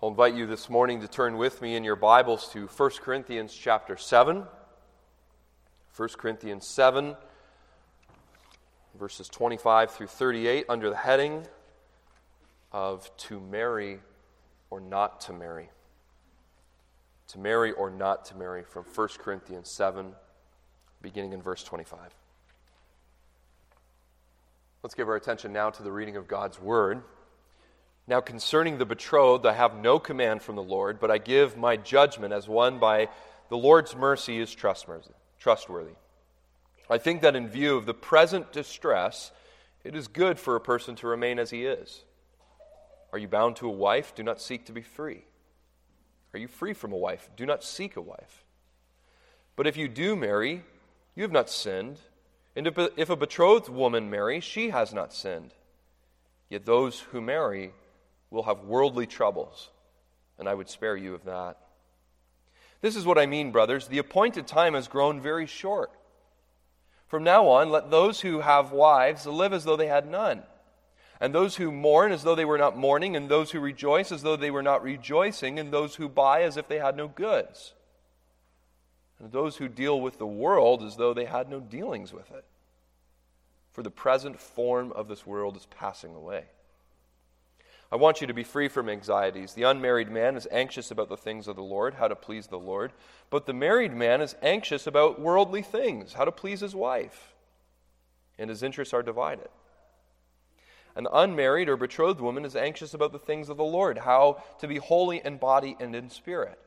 I'll invite you this morning to turn with me in your Bibles to 1 Corinthians chapter 7. 1 Corinthians 7, verses 25 through 38, under the heading of To Marry or Not to Marry. To marry or not to marry, from 1 Corinthians 7, beginning in verse 25. Let's give our attention now to the reading of God's Word. Now, concerning the betrothed, I have no command from the Lord, but I give my judgment as one by the Lord's mercy is trustworthy. I think that in view of the present distress, it is good for a person to remain as he is. Are you bound to a wife? Do not seek to be free. Are you free from a wife? Do not seek a wife. But if you do marry, you have not sinned. And if a betrothed woman marry, she has not sinned. Yet those who marry, will have worldly troubles, and I would spare you of that. This is what I mean, brothers. The appointed time has grown very short. From now on, let those who have wives live as though they had none, and those who mourn as though they were not mourning, and those who rejoice as though they were not rejoicing, and those who buy as if they had no goods, and those who deal with the world as though they had no dealings with it. For the present form of this world is passing away. I want you to be free from anxieties. The unmarried man is anxious about the things of the Lord, how to please the Lord. But the married man is anxious about worldly things, how to please his wife. And his interests are divided. An unmarried or betrothed woman is anxious about the things of the Lord, how to be holy in body and in spirit.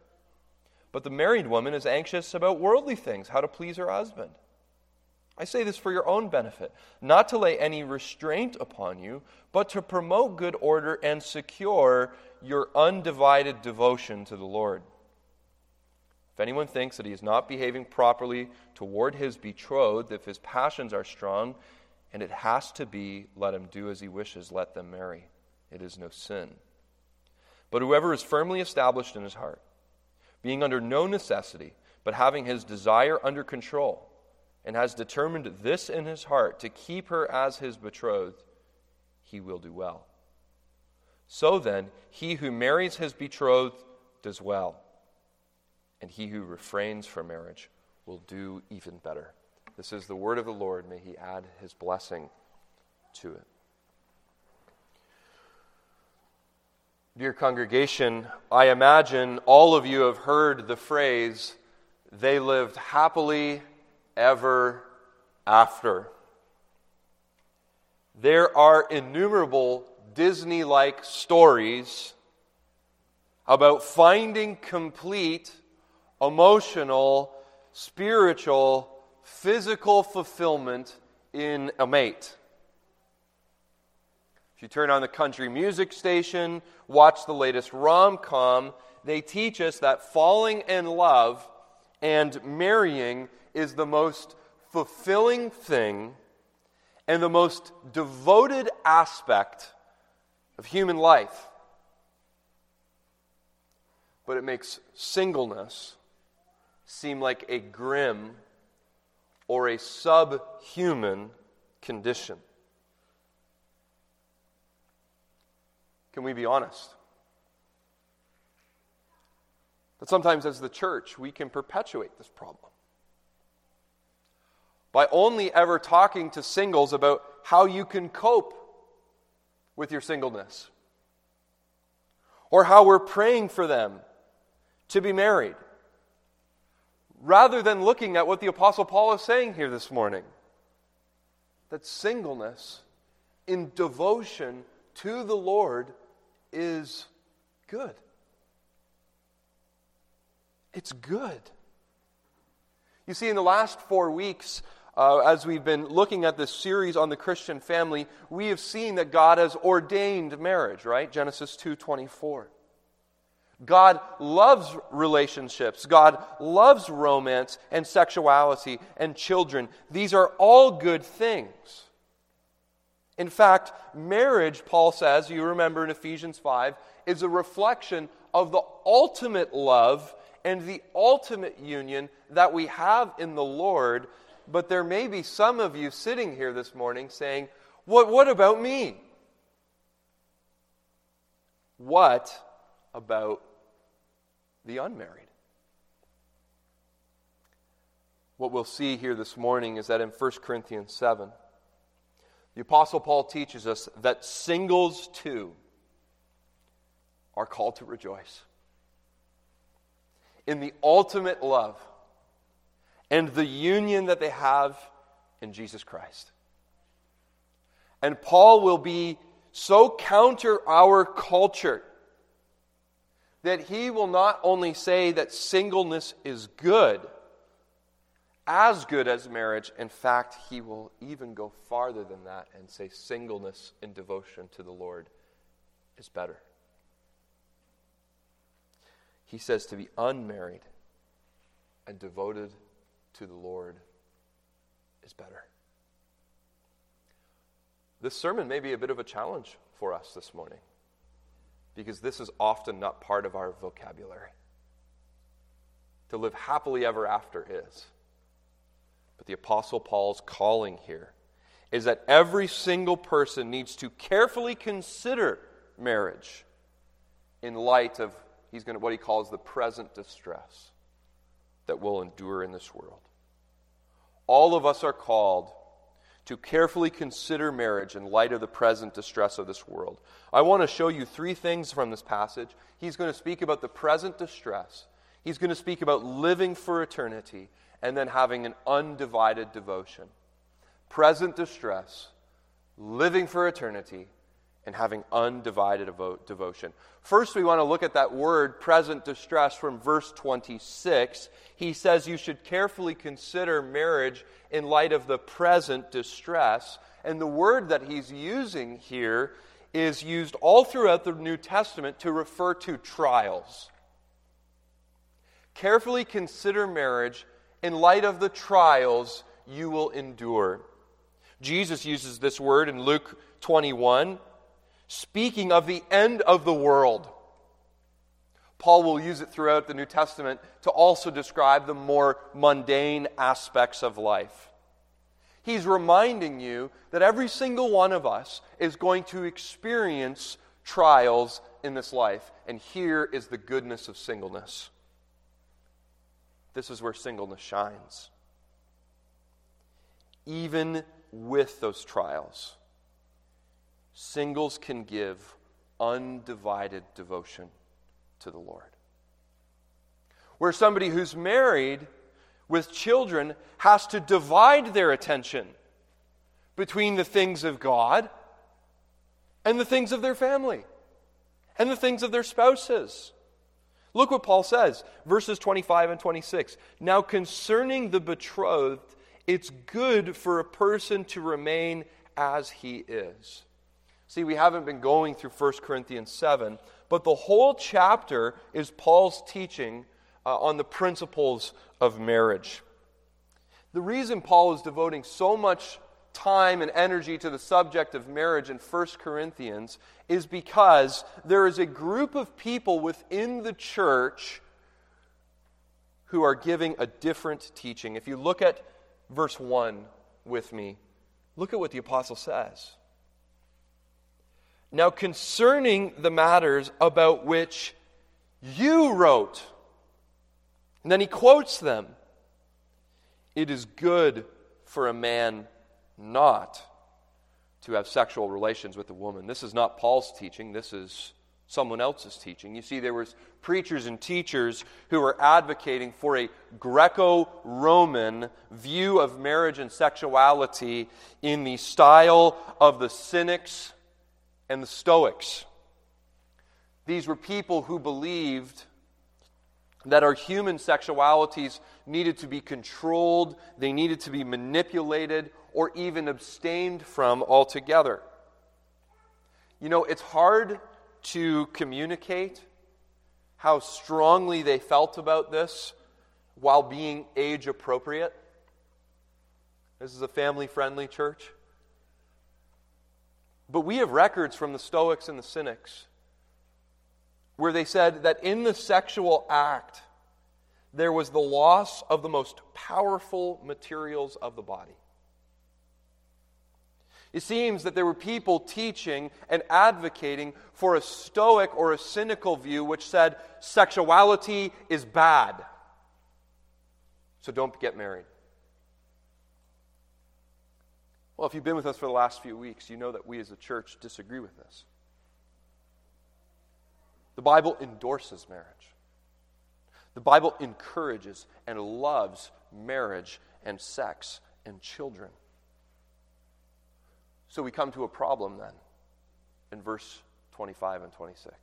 But the married woman is anxious about worldly things, how to please her husband. I say this for your own benefit, not to lay any restraint upon you, but to promote good order and secure your undivided devotion to the Lord. If anyone thinks that he is not behaving properly toward his betrothed, if his passions are strong, and it has to be, let him do as he wishes, let them marry. It is no sin. But whoever is firmly established in his heart, being under no necessity, but having his desire under control, and has determined this in his heart to keep her as his betrothed, he will do well. So then, he who marries his betrothed does well, and he who refrains from marriage will do even better. This is the word of the Lord. May he add his blessing to it. Dear congregation, I imagine all of you have heard the phrase, they lived happily ever after. There are innumerable Disney like stories about finding complete emotional, spiritual, physical fulfillment in a mate. If you turn on the country music station, watch the latest rom com, they teach us that falling in love and marrying is the most fulfilling thing and the most devoted aspect of human life. But it makes singleness seem like a grim or a subhuman condition. Can we be honest? That sometimes, as the church, we can perpetuate this problem by only ever talking to singles about how you can cope with your singleness or how we're praying for them to be married, rather than looking at what the Apostle Paul is saying here this morning that singleness in devotion to the Lord is good. It's good. You see, in the last four weeks, uh, as we've been looking at this series on the Christian family, we have seen that God has ordained marriage, right? Genesis 2:24. God loves relationships. God loves romance and sexuality and children. These are all good things. In fact, marriage, Paul says, you remember in Ephesians 5, is a reflection of the ultimate love and the ultimate union that we have in the Lord but there may be some of you sitting here this morning saying, What, what about me? What about the unmarried. What we'll see here this morning is that in 1 Corinthians 7, the Apostle Paul teaches us that singles too are called to rejoice in the ultimate love and the union that they have in Jesus Christ. And Paul will be so counter our culture that he will not only say that singleness is good, as good as marriage. In fact, he will even go farther than that and say singleness in devotion to the Lord is better. He says to be unmarried and devoted to the Lord is better. This sermon may be a bit of a challenge for us this morning because this is often not part of our vocabulary. To live happily ever after is. But the Apostle Paul's calling here is that every single person needs to carefully consider marriage in light of he's going to, what he calls the present distress that will endure in this world. All of us are called to carefully consider marriage in light of the present distress of this world. I want to show you three things from this passage. He's going to speak about the present distress, he's going to speak about living for eternity, and then having an undivided devotion. Present distress, living for eternity, and having undivided devotion. First, we want to look at that word, present distress, from verse 26. He says you should carefully consider marriage in light of the present distress. And the word that he's using here is used all throughout the New Testament to refer to trials. Carefully consider marriage in light of the trials you will endure. Jesus uses this word in Luke 21 speaking of the end of the world. Paul will use it throughout the New Testament to also describe the more mundane aspects of life. He's reminding you that every single one of us is going to experience trials in this life. And here is the goodness of singleness. This is where singleness shines. Even with those trials, singles can give undivided devotion to the Lord. Where somebody who's married with children has to divide their attention between the things of God and the things of their family and the things of their spouses. Look what Paul says, verses 25 and 26. Now, concerning the betrothed, it's good for a person to remain as he is. See, we haven't been going through 1 Corinthians 7, but the whole chapter is Paul's teaching uh, on the principles of marriage. The reason Paul is devoting so much time and energy to the subject of marriage in 1 Corinthians is because there is a group of people within the church who are giving a different teaching. If you look at verse 1 with me, look at what the apostle says. Now, concerning the matters about which you wrote, and then he quotes them it is good for a man not to have sexual relations with a woman. This is not Paul's teaching, this is someone else's teaching. You see, there was preachers and teachers who were advocating for a Greco-Roman view of marriage and sexuality in the style of the Cynics and the Stoics. These were people who believed that our human sexualities needed to be controlled, they needed to be manipulated, or even abstained from altogether. You know, it's hard to communicate how strongly they felt about this while being age appropriate. This is a family friendly church. But we have records from the Stoics and the Cynics where they said that in the sexual act, there was the loss of the most powerful materials of the body. It seems that there were people teaching and advocating for a stoic or a cynical view which said sexuality is bad. So don't get married. Well, if you've been with us for the last few weeks, you know that we as a church disagree with this. The Bible endorses marriage. The Bible encourages and loves marriage and sex and children. So we come to a problem then in verse 25 and 26.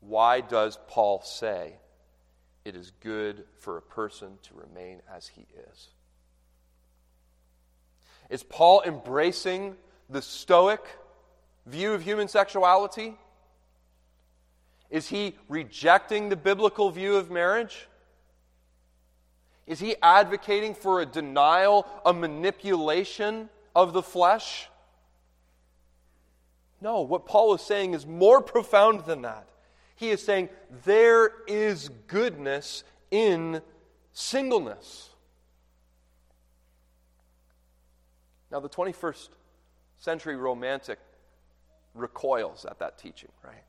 Why does Paul say it is good for a person to remain as he is? Is Paul embracing the Stoic view of human sexuality? Is he rejecting the biblical view of marriage? Is he advocating for a denial, a manipulation of the flesh? No, what Paul is saying is more profound than that. He is saying there is goodness in singleness. Now, the 21st century romantic recoils at that teaching, right?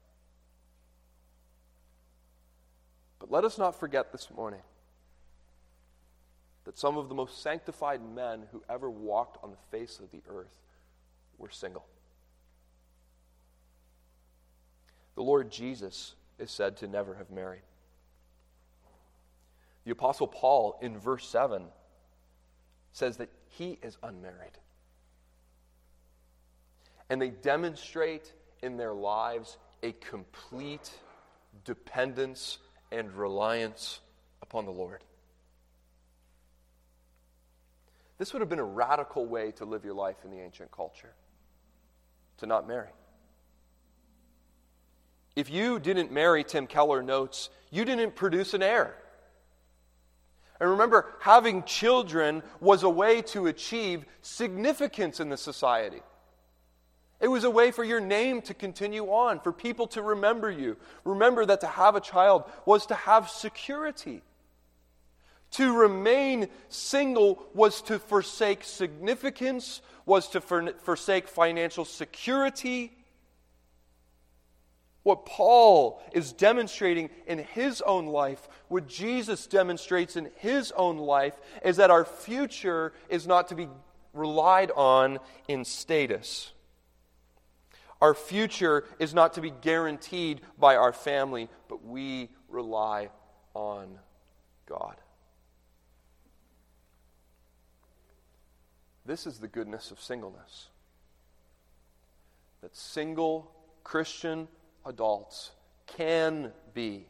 But let us not forget this morning that some of the most sanctified men who ever walked on the face of the earth were single. The Lord Jesus is said to never have married. The Apostle Paul in verse 7 says that he is unmarried. And they demonstrate in their lives a complete dependence and reliance upon the Lord. This would have been a radical way to live your life in the ancient culture to not marry. If you didn't marry, Tim Keller notes, you didn't produce an heir. And remember, having children was a way to achieve significance in the society. It was a way for your name to continue on, for people to remember you. Remember that to have a child was to have security. To remain single was to forsake significance, was to forsake financial security. What Paul is demonstrating in his own life, what Jesus demonstrates in his own life, is that our future is not to be relied on in status. Our future is not to be guaranteed by our family, but we rely on God. This is the goodness of singleness. That single Christian adults can be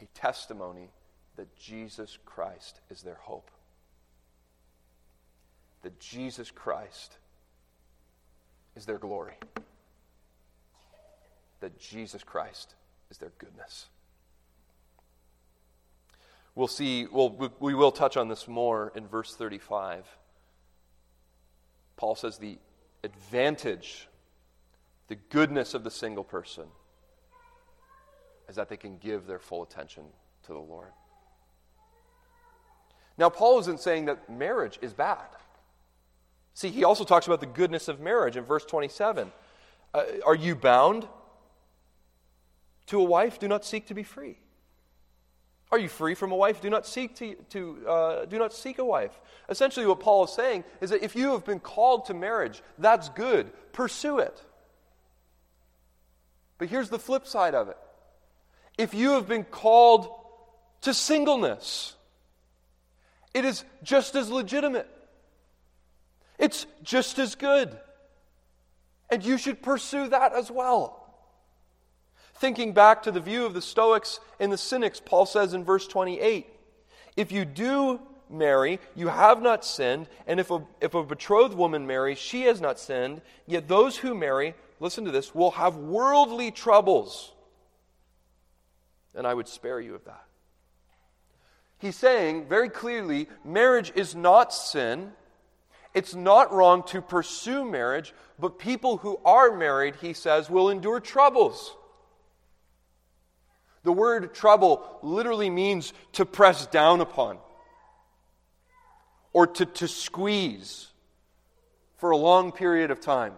a testimony that Jesus Christ is their hope. That Jesus Christ is their glory. That Jesus Christ is their goodness. We'll see, well, we will touch on this more in verse 35. Paul says the advantage, the goodness of the single person is that they can give their full attention to the Lord. Now, Paul isn't saying that marriage is bad. See, he also talks about the goodness of marriage in verse 27. Uh, are you bound to a wife? Do not seek to be free. Are you free from a wife? Do not seek to, to uh, do not seek a wife. Essentially, what Paul is saying is that if you have been called to marriage, that's good. Pursue it. But here's the flip side of it. If you have been called to singleness, it is just as legitimate. It's just as good. And you should pursue that as well. Thinking back to the view of the Stoics and the Cynics, Paul says in verse 28 If you do marry, you have not sinned, and if a, if a betrothed woman marries, she has not sinned. Yet those who marry, listen to this, will have worldly troubles. And I would spare you of that. He's saying very clearly marriage is not sin. It's not wrong to pursue marriage, but people who are married, he says, will endure troubles. The word trouble literally means to press down upon or to, to squeeze, for a long period of time.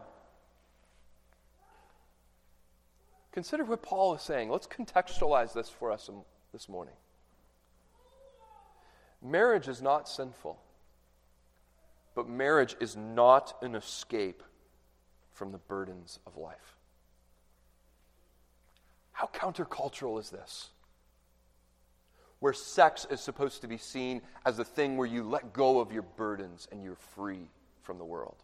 Consider what Paul is saying. Let's contextualize this for us this morning. Marriage is not sinful, but marriage is not an escape from the burdens of life. How countercultural is this? Where sex is supposed to be seen as a thing where you let go of your burdens and you're free from the world.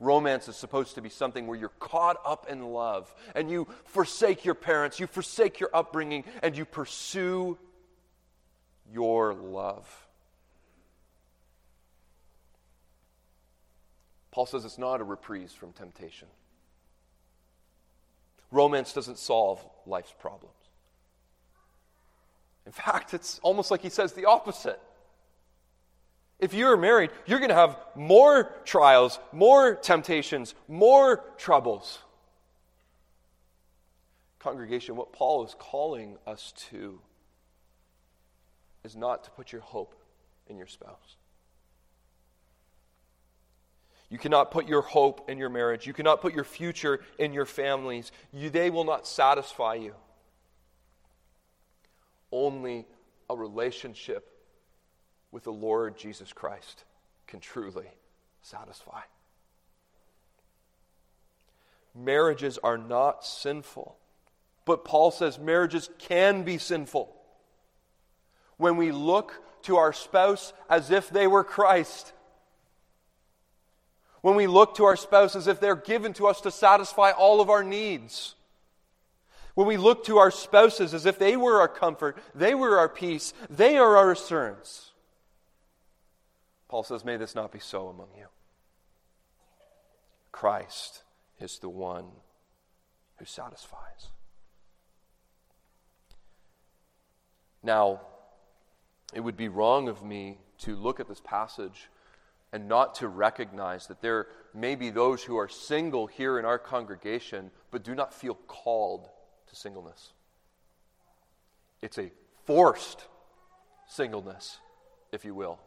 Romance is supposed to be something where you're caught up in love and you forsake your parents, you forsake your upbringing, and you pursue your love. Paul says it's not a reprise from temptation. Romance doesn't solve life's problems. In fact, it's almost like he says the opposite. If you're married, you're going to have more trials, more temptations, more troubles. Congregation, what Paul is calling us to is not to put your hope in your spouse. You cannot put your hope in your marriage. You cannot put your future in your families. You, they will not satisfy you. Only a relationship with the Lord Jesus Christ can truly satisfy. Marriages are not sinful, but Paul says marriages can be sinful when we look to our spouse as if they were Christ. When we look to our spouse as if they're given to us to satisfy all of our needs. When we look to our spouses as if they were our comfort, they were our peace, they are our assurance. Paul says, May this not be so among you. Christ is the one who satisfies. Now, it would be wrong of me to look at this passage and not to recognize that there may be those who are single here in our congregation but do not feel called to singleness. It's a forced singleness, if you will.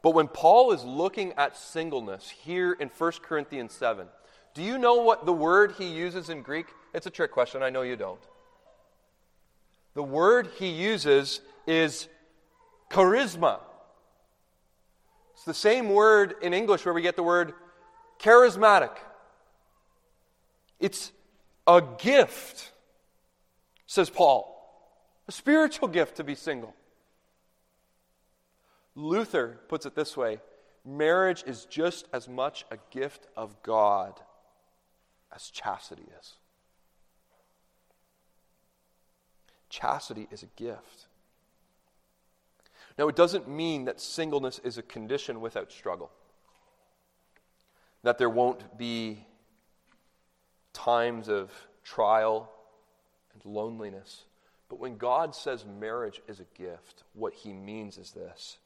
But when Paul is looking at singleness here in 1 Corinthians 7, do you know what the word he uses in Greek? It's a trick question, I know you don't. The word he uses is charisma. It's the same word in English where we get the word charismatic. It's a gift, says Paul, a spiritual gift to be single. Luther puts it this way marriage is just as much a gift of God as chastity is. Chastity is a gift. Now, it doesn't mean that singleness is a condition without struggle, that there won't be times of trial and loneliness. But when God says marriage is a gift, what he means is this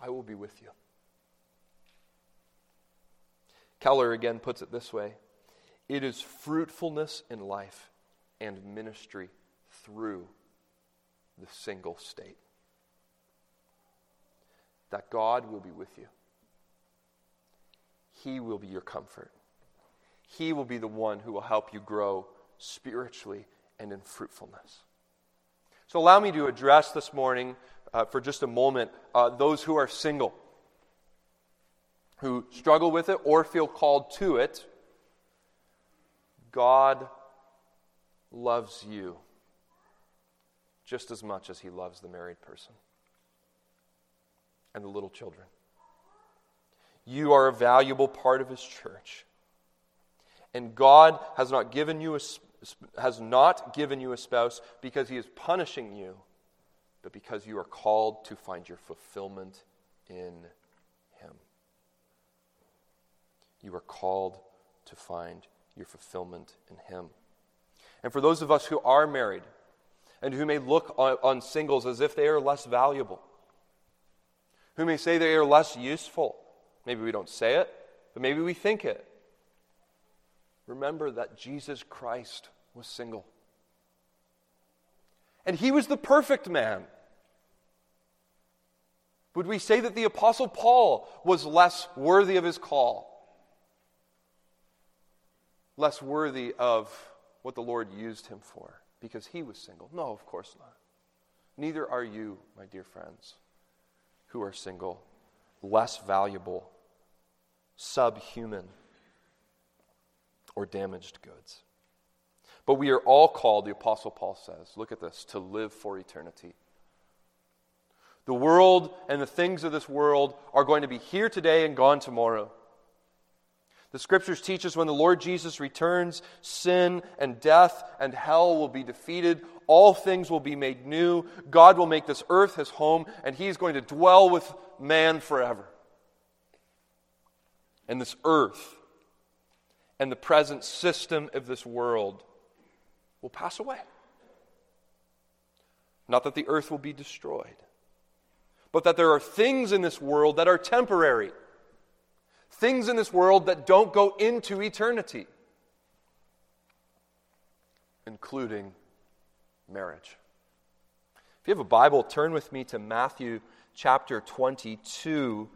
I will be with you. Keller again puts it this way it is fruitfulness in life and ministry through the single state. That God will be with you. He will be your comfort. He will be the one who will help you grow spiritually and in fruitfulness. So, allow me to address this morning, uh, for just a moment, uh, those who are single, who struggle with it or feel called to it. God loves you just as much as he loves the married person and the little children. You are a valuable part of his church. And God has not given you a, has not given you a spouse because he is punishing you, but because you are called to find your fulfillment in him. You are called to find your fulfillment in him. And for those of us who are married, and who may look on, on singles as if they are less valuable, who may say they are less useful. Maybe we don't say it, but maybe we think it. Remember that Jesus Christ was single. And he was the perfect man. Would we say that the Apostle Paul was less worthy of his call? Less worthy of what the Lord used him for because he was single? No, of course not. Neither are you, my dear friends, who are single, less valuable, subhuman, or damaged goods. But we are all called, the Apostle Paul says, look at this, to live for eternity. The world and the things of this world are going to be here today and gone tomorrow. The scriptures teach us when the Lord Jesus returns, sin and death and hell will be defeated. All things will be made new. God will make this earth his home, and he is going to dwell with man forever. And this earth and the present system of this world will pass away. Not that the earth will be destroyed, but that there are things in this world that are temporary, things in this world that don't go into eternity, including marriage. If you have a Bible, turn with me to Matthew chapter 22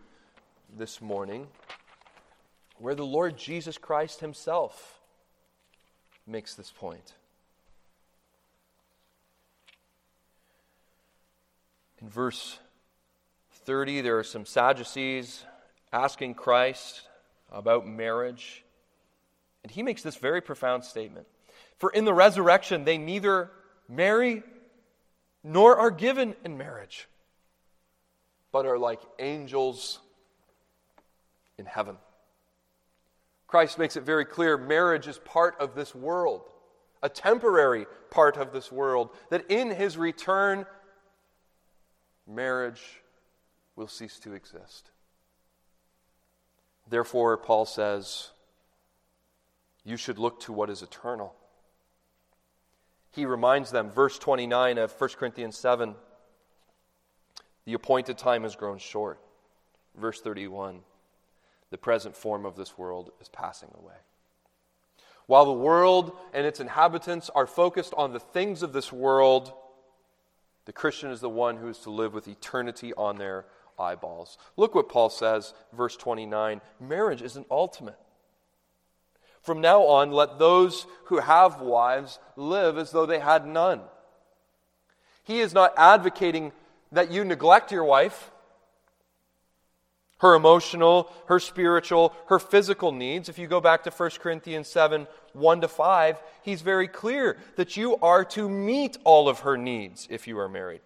this morning, where the Lord Jesus Christ himself makes this point. In verse 30, there are some Sadducees asking Christ about marriage. And he makes this very profound statement For in the resurrection, they neither marry nor are given in marriage, but are like angels in heaven. Christ makes it very clear marriage is part of this world, a temporary part of this world, that in his return, marriage will cease to exist. Therefore, Paul says, you should look to what is eternal. He reminds them, verse 29 of 1 Corinthians 7, the appointed time has grown short. Verse 31, the present form of this world is passing away. While the world and its inhabitants are focused on the things of this world, the Christian is the one who is to live with eternity on their eyeballs. Look what Paul says, verse 29 marriage isn't ultimate. From now on, let those who have wives live as though they had none. He is not advocating that you neglect your wife her emotional, her spiritual, her physical needs. If you go back to 1 Corinthians 7 1 to 5, he's very clear that you are to meet all of her needs if you are married.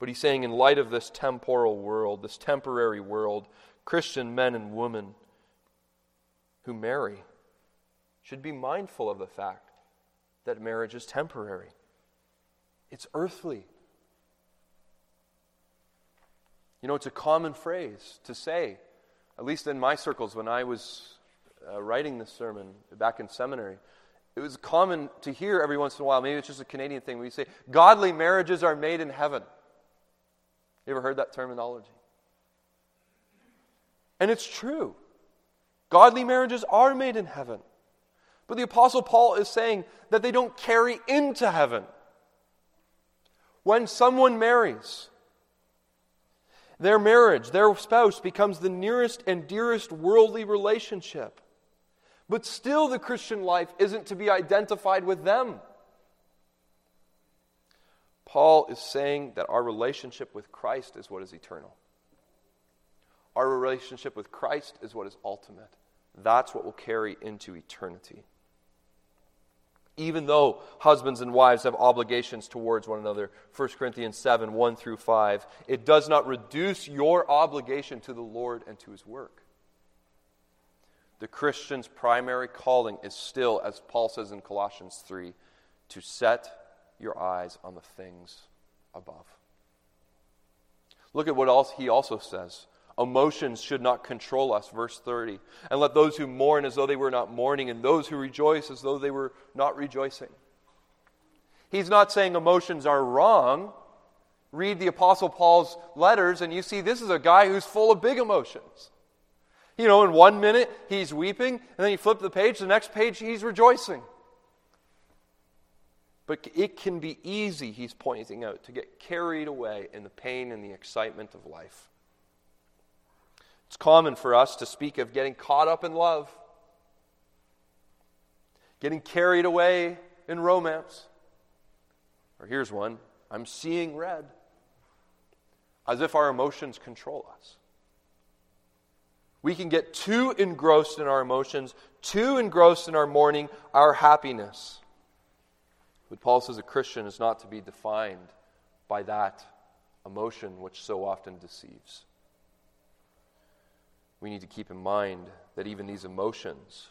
But he's saying, in light of this temporal world, this temporary world, Christian men and women who marry should be mindful of the fact that marriage is temporary, it's earthly. You know, it's a common phrase to say, at least in my circles when I was uh, writing this sermon back in seminary. It was common to hear every once in a while, maybe it's just a Canadian thing, we say, godly marriages are made in heaven. You ever heard that terminology? And it's true. Godly marriages are made in heaven. But the Apostle Paul is saying that they don't carry into heaven. When someone marries, their marriage, their spouse, becomes the nearest and dearest worldly relationship. But still, the Christian life isn't to be identified with them. Paul is saying that our relationship with Christ is what is eternal. Our relationship with Christ is what is ultimate. That's what will carry into eternity even though husbands and wives have obligations towards one another 1 corinthians 7 1 through 5 it does not reduce your obligation to the lord and to his work the christian's primary calling is still as paul says in colossians 3 to set your eyes on the things above look at what else he also says Emotions should not control us, verse 30. And let those who mourn as though they were not mourning, and those who rejoice as though they were not rejoicing. He's not saying emotions are wrong. Read the Apostle Paul's letters, and you see this is a guy who's full of big emotions. You know, in one minute he's weeping, and then you flip the page, the next page he's rejoicing. But it can be easy, he's pointing out, to get carried away in the pain and the excitement of life. It's common for us to speak of getting caught up in love, getting carried away in romance. Or here's one I'm seeing red, as if our emotions control us. We can get too engrossed in our emotions, too engrossed in our mourning, our happiness. But Paul says a Christian is not to be defined by that emotion which so often deceives. We need to keep in mind that even these emotions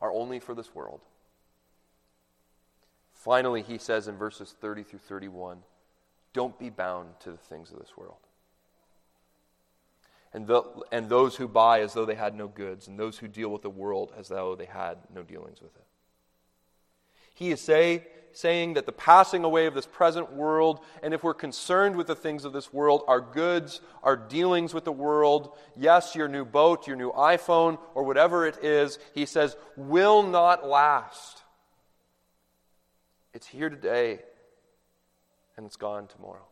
are only for this world. Finally, he says in verses 30 through 31 don't be bound to the things of this world. And, the, and those who buy as though they had no goods, and those who deal with the world as though they had no dealings with it. He is say, saying that the passing away of this present world, and if we're concerned with the things of this world, our goods, our dealings with the world, yes, your new boat, your new iPhone, or whatever it is, he says, will not last. It's here today, and it's gone tomorrow.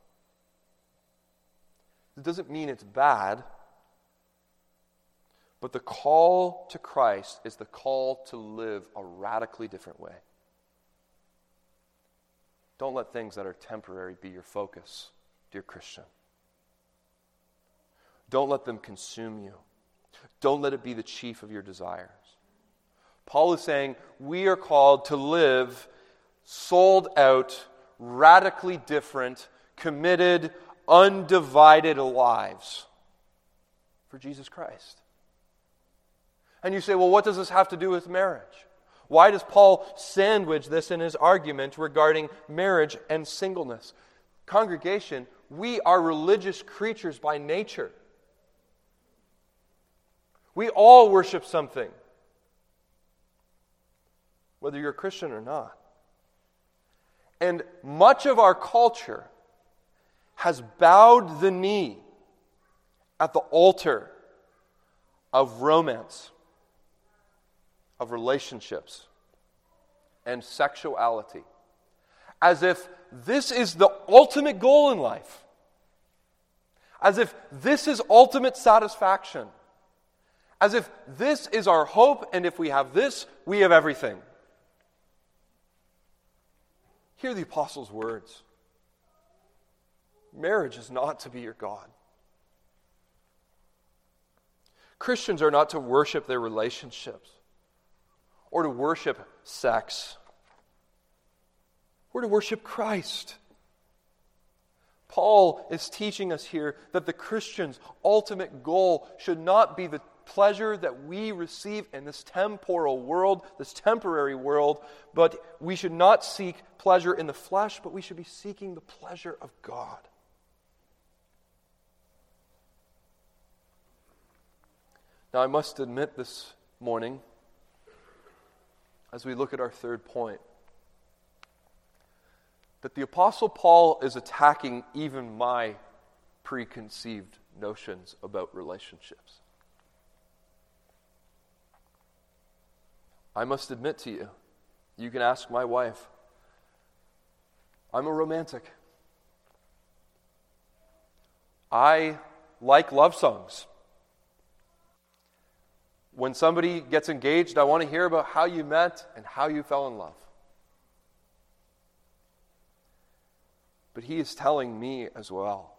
It doesn't mean it's bad, but the call to Christ is the call to live a radically different way. Don't let things that are temporary be your focus, dear Christian. Don't let them consume you. Don't let it be the chief of your desires. Paul is saying we are called to live sold out, radically different, committed, undivided lives for Jesus Christ. And you say, well, what does this have to do with marriage? Why does Paul sandwich this in his argument regarding marriage and singleness? Congregation, we are religious creatures by nature. We all worship something, whether you're a Christian or not. And much of our culture has bowed the knee at the altar of romance of relationships and sexuality. As if this is the ultimate goal in life, as if this is ultimate satisfaction, as if this is our hope, and if we have this, we have everything. Hear the apostles' words. Marriage is not to be your God. Christians are not to worship their relationships or to worship sex. We're to worship Christ. Paul is teaching us here that the Christian's ultimate goal should not be the pleasure that we receive in this temporal world, this temporary world, but we should not seek pleasure in the flesh, but we should be seeking the pleasure of God. Now, I must admit this morning as we look at our third point that the Apostle Paul is attacking even my preconceived notions about relationships. I must admit to you, you can ask my wife, I'm a romantic. I like love songs. When somebody gets engaged, I want to hear about how you met and how you fell in love. But he is telling me as well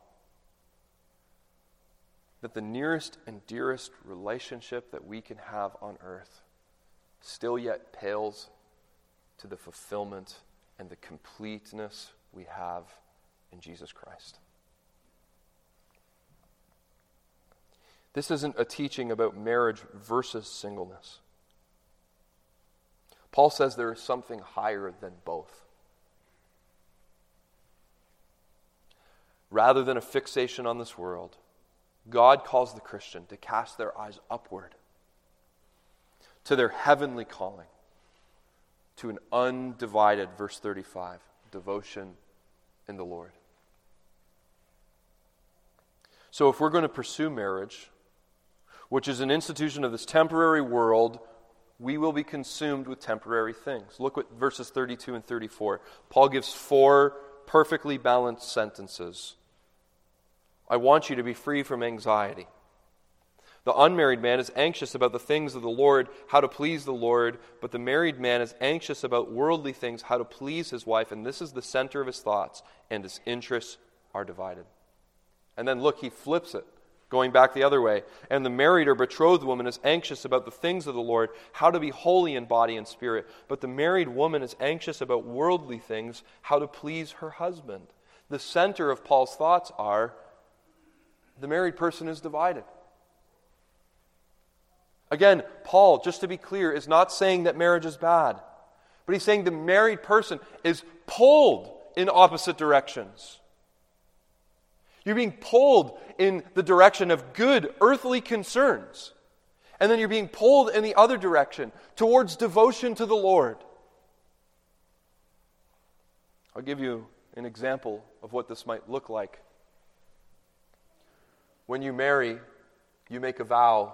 that the nearest and dearest relationship that we can have on earth still yet pales to the fulfillment and the completeness we have in Jesus Christ. This isn't a teaching about marriage versus singleness. Paul says there is something higher than both. Rather than a fixation on this world, God calls the Christian to cast their eyes upward to their heavenly calling, to an undivided, verse 35, devotion in the Lord. So, if we're going to pursue marriage, which is an institution of this temporary world, we will be consumed with temporary things. Look at verses 32 and 34. Paul gives four perfectly balanced sentences. I want you to be free from anxiety. The unmarried man is anxious about the things of the Lord, how to please the Lord, but the married man is anxious about worldly things, how to please his wife, and this is the center of his thoughts, and his interests are divided. And then look, he flips it, going back the other way. And the married or betrothed woman is anxious about the things of the Lord, how to be holy in body and spirit, but the married woman is anxious about worldly things, how to please her husband. The center of Paul's thoughts are the married person is divided. Again, Paul, just to be clear, is not saying that marriage is bad, but he's saying the married person is pulled in opposite directions. You're being pulled in the direction of good earthly concerns, and then you're being pulled in the other direction towards devotion to the Lord. I'll give you an example of what this might look like. When you marry, you make a vow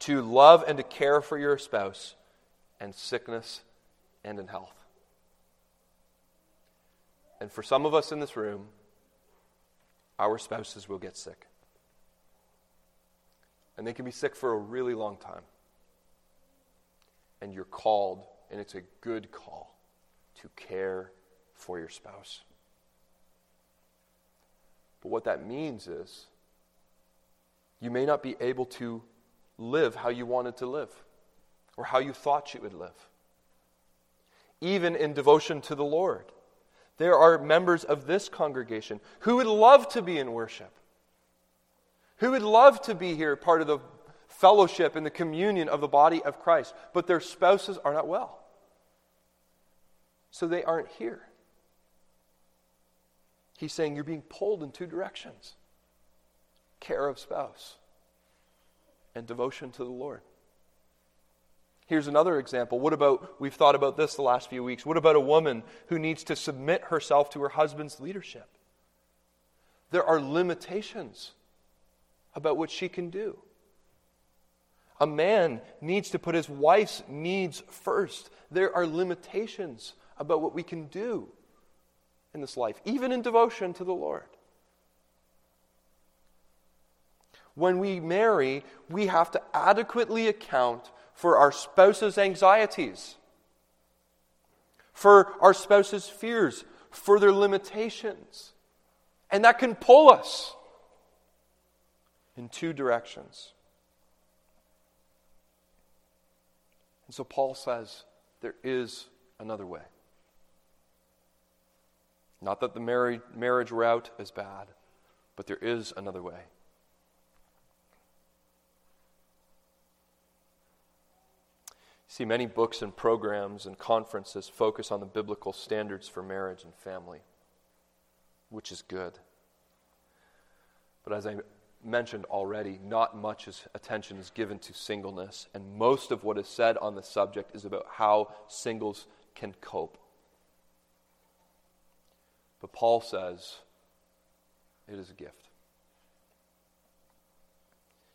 to love and to care for your spouse in sickness and in health. And for some of us in this room, our spouses will get sick. And they can be sick for a really long time. And you're called, and it's a good call, to care for your spouse. But what that means is you may not be able to live how you wanted to live or how you thought you would live. Even in devotion to the Lord, there are members of this congregation who would love to be in worship, who would love to be here, part of the fellowship and the communion of the body of Christ, but their spouses are not well. So they aren't here. He's saying you're being pulled in two directions care of spouse and devotion to the Lord. Here's another example. What about, we've thought about this the last few weeks. What about a woman who needs to submit herself to her husband's leadership? There are limitations about what she can do. A man needs to put his wife's needs first. There are limitations about what we can do in this life, even in devotion to the Lord. When we marry, we have to adequately account for our spouse's anxieties, for our spouse's fears, for their limitations. And that can pull us in two directions. And so Paul says there is another way. Not that the marriage, route is bad, but there is another way. See, many books and programs and conferences focus on the biblical standards for marriage and family, which is good. But as I mentioned already, not much attention is given to singleness, and most of what is said on the subject is about how singles can cope. But Paul says it is a gift.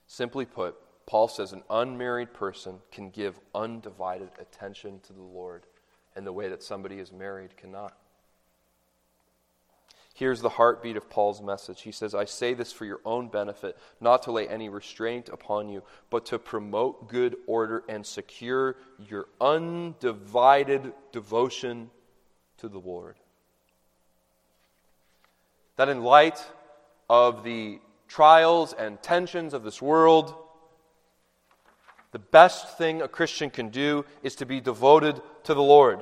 Simply put, Paul says an unmarried person can give undivided attention to the Lord in the way that somebody is married cannot. Here's the heartbeat of Paul's message. He says, I say this for your own benefit, not to lay any restraint upon you, but to promote good order and secure your undivided devotion to the Lord. That in light of the trials and tensions of this world, the best thing a Christian can do is to be devoted to the Lord.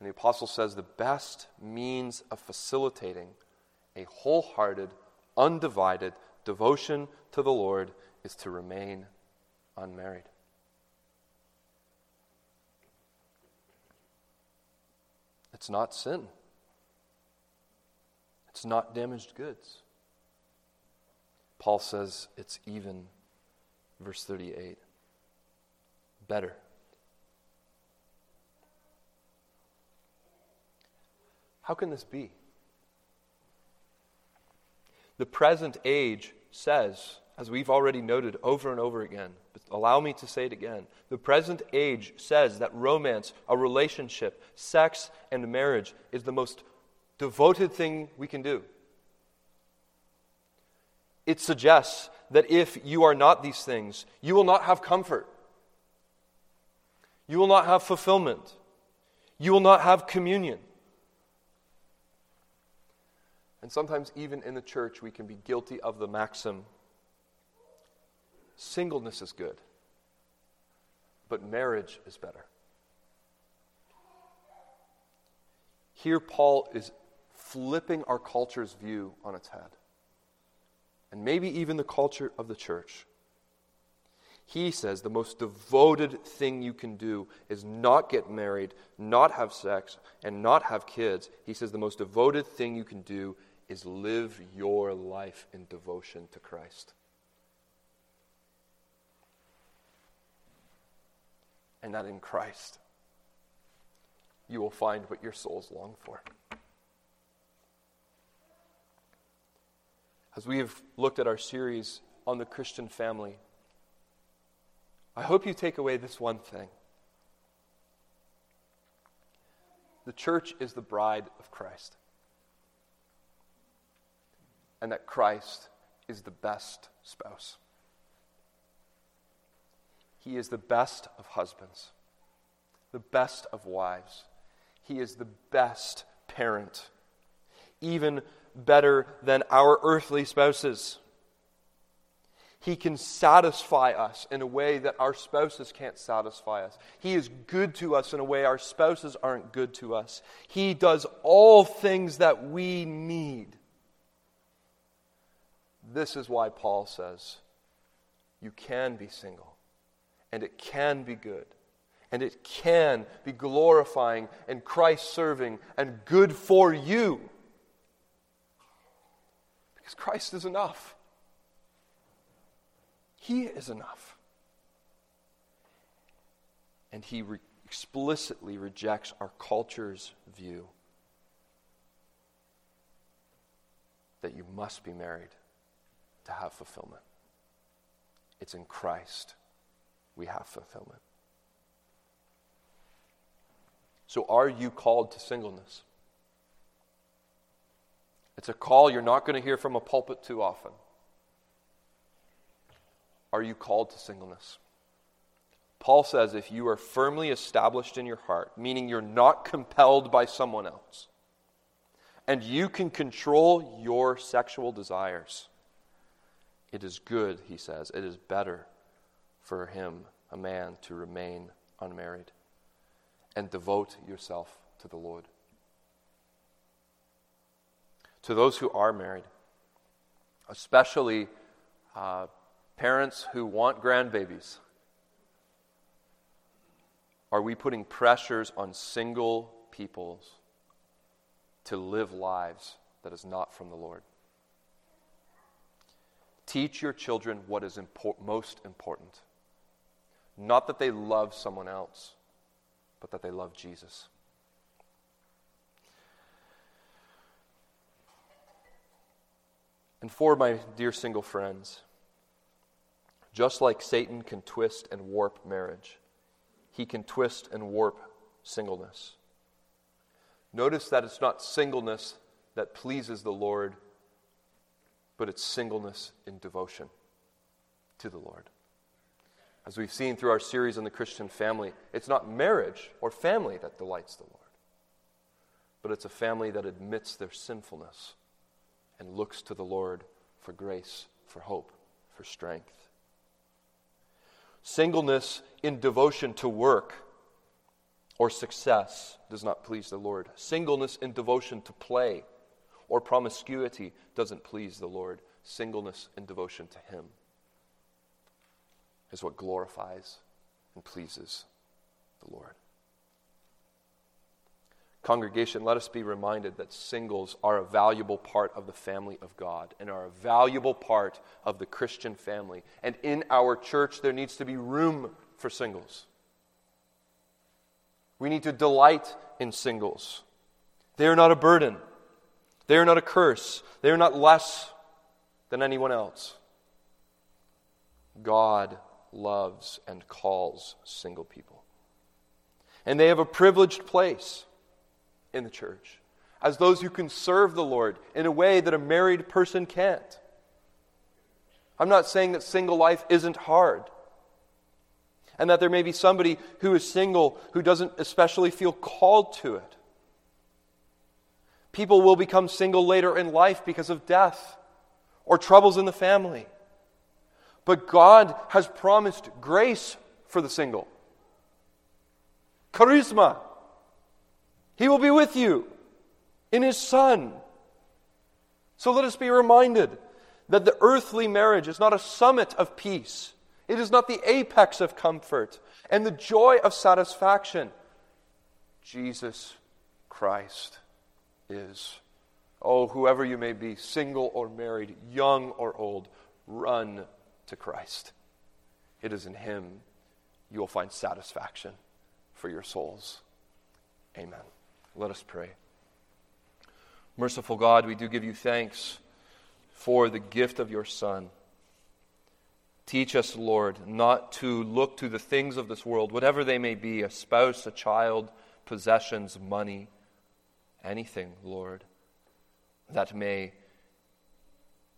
And the apostle says the best means of facilitating a wholehearted, undivided devotion to the Lord is to remain unmarried. It's not sin. It's not damaged goods. Paul says it's even verse 38. Better. How can this be? The present age says, as we've already noted over and over again, but allow me to say it again. The present age says that romance, a relationship, sex, and marriage is the most devoted thing we can do. It suggests that if you are not these things, you will not have comfort. You will not have fulfillment. You will not have communion. And sometimes, even in the church, we can be guilty of the maxim singleness is good, but marriage is better. Here, Paul is flipping our culture's view on its head, and maybe even the culture of the church. He says the most devoted thing you can do is not get married, not have sex, and not have kids. He says the most devoted thing you can do is live your life in devotion to Christ. And that in Christ, you will find what your souls long for. As we have looked at our series on the Christian family, I hope you take away this one thing. The church is the bride of Christ and that Christ is the best spouse. He is the best of husbands, the best of wives. He is the best parent, even better than our earthly spouses. He can satisfy us in a way that our spouses can't satisfy us. He is good to us in a way our spouses aren't good to us. He does all things that we need. This is why Paul says you can be single, and it can be good, and it can be glorifying and Christ serving and good for you. Because Christ is enough. He is enough. And he re- explicitly rejects our culture's view that you must be married to have fulfillment. It's in Christ we have fulfillment. So, are you called to singleness? It's a call you're not going to hear from a pulpit too often. Are you called to singleness? Paul says if you are firmly established in your heart, meaning you're not compelled by someone else, and you can control your sexual desires, it is good, he says, it is better for him, a man, to remain unmarried and devote yourself to the Lord. To those who are married, especially uh, parents who want grandbabies, are we putting pressures on single peoples to live lives that is not from the Lord? Teach your children what is impor- most important. Not that they love someone else, but that they love Jesus. And for my dear single friends, just like Satan can twist and warp marriage, he can twist and warp singleness. Notice that it's not singleness that pleases the Lord but it's singleness in devotion to the Lord. As we've seen through our series on the Christian family, it's not marriage or family that delights the Lord, but it's a family that admits their sinfulness and looks to the Lord for grace, for hope, for strength. Singleness in devotion to work or success does not please the Lord. Singleness in devotion to play or promiscuity doesn't please the Lord. Singleness in devotion to Him is what glorifies and pleases the Lord. Congregation, let us be reminded that singles are a valuable part of the family of God and are a valuable part of the Christian family. And in our church, there needs to be room for singles. We need to delight in singles. They are not a burden, they are not a curse. They are not less than anyone else. God loves and calls single people. And they have a privileged place in the church as those who can serve the Lord in a way that a married person can't. I'm not saying that single life isn't hard. And that there may be somebody who is single who doesn't especially feel called to it. People will become single later in life because of death or troubles in the family. But God has promised grace for the single. Charisma. He will be with you in His Son. So let us be reminded that the earthly marriage is not a summit of peace, it is not the apex of comfort and the joy of satisfaction. Jesus Christ is. Oh, whoever you may be, single or married, young or old, run to Christ. It is in Him you will find satisfaction for your souls. Amen. Let us pray. Merciful God, we do give you thanks for the gift of your Son. Teach us, Lord, not to look to the things of this world, whatever they may be a spouse, a child, possessions, money, anything, Lord, that may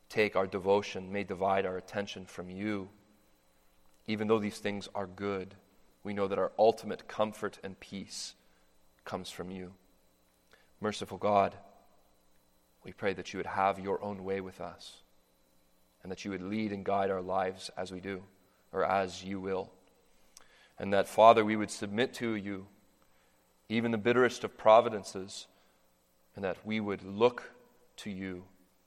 take our devotion, may divide our attention from you. Even though these things are good, we know that our ultimate comfort and peace comes from you. Merciful God, we pray that you would have your own way with us and that you would lead and guide our lives as we do, or as you will. And that, Father, we would submit to you even the bitterest of providences, and that we would look to you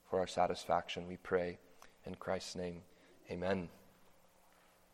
for our satisfaction, we pray. In Christ's name, amen.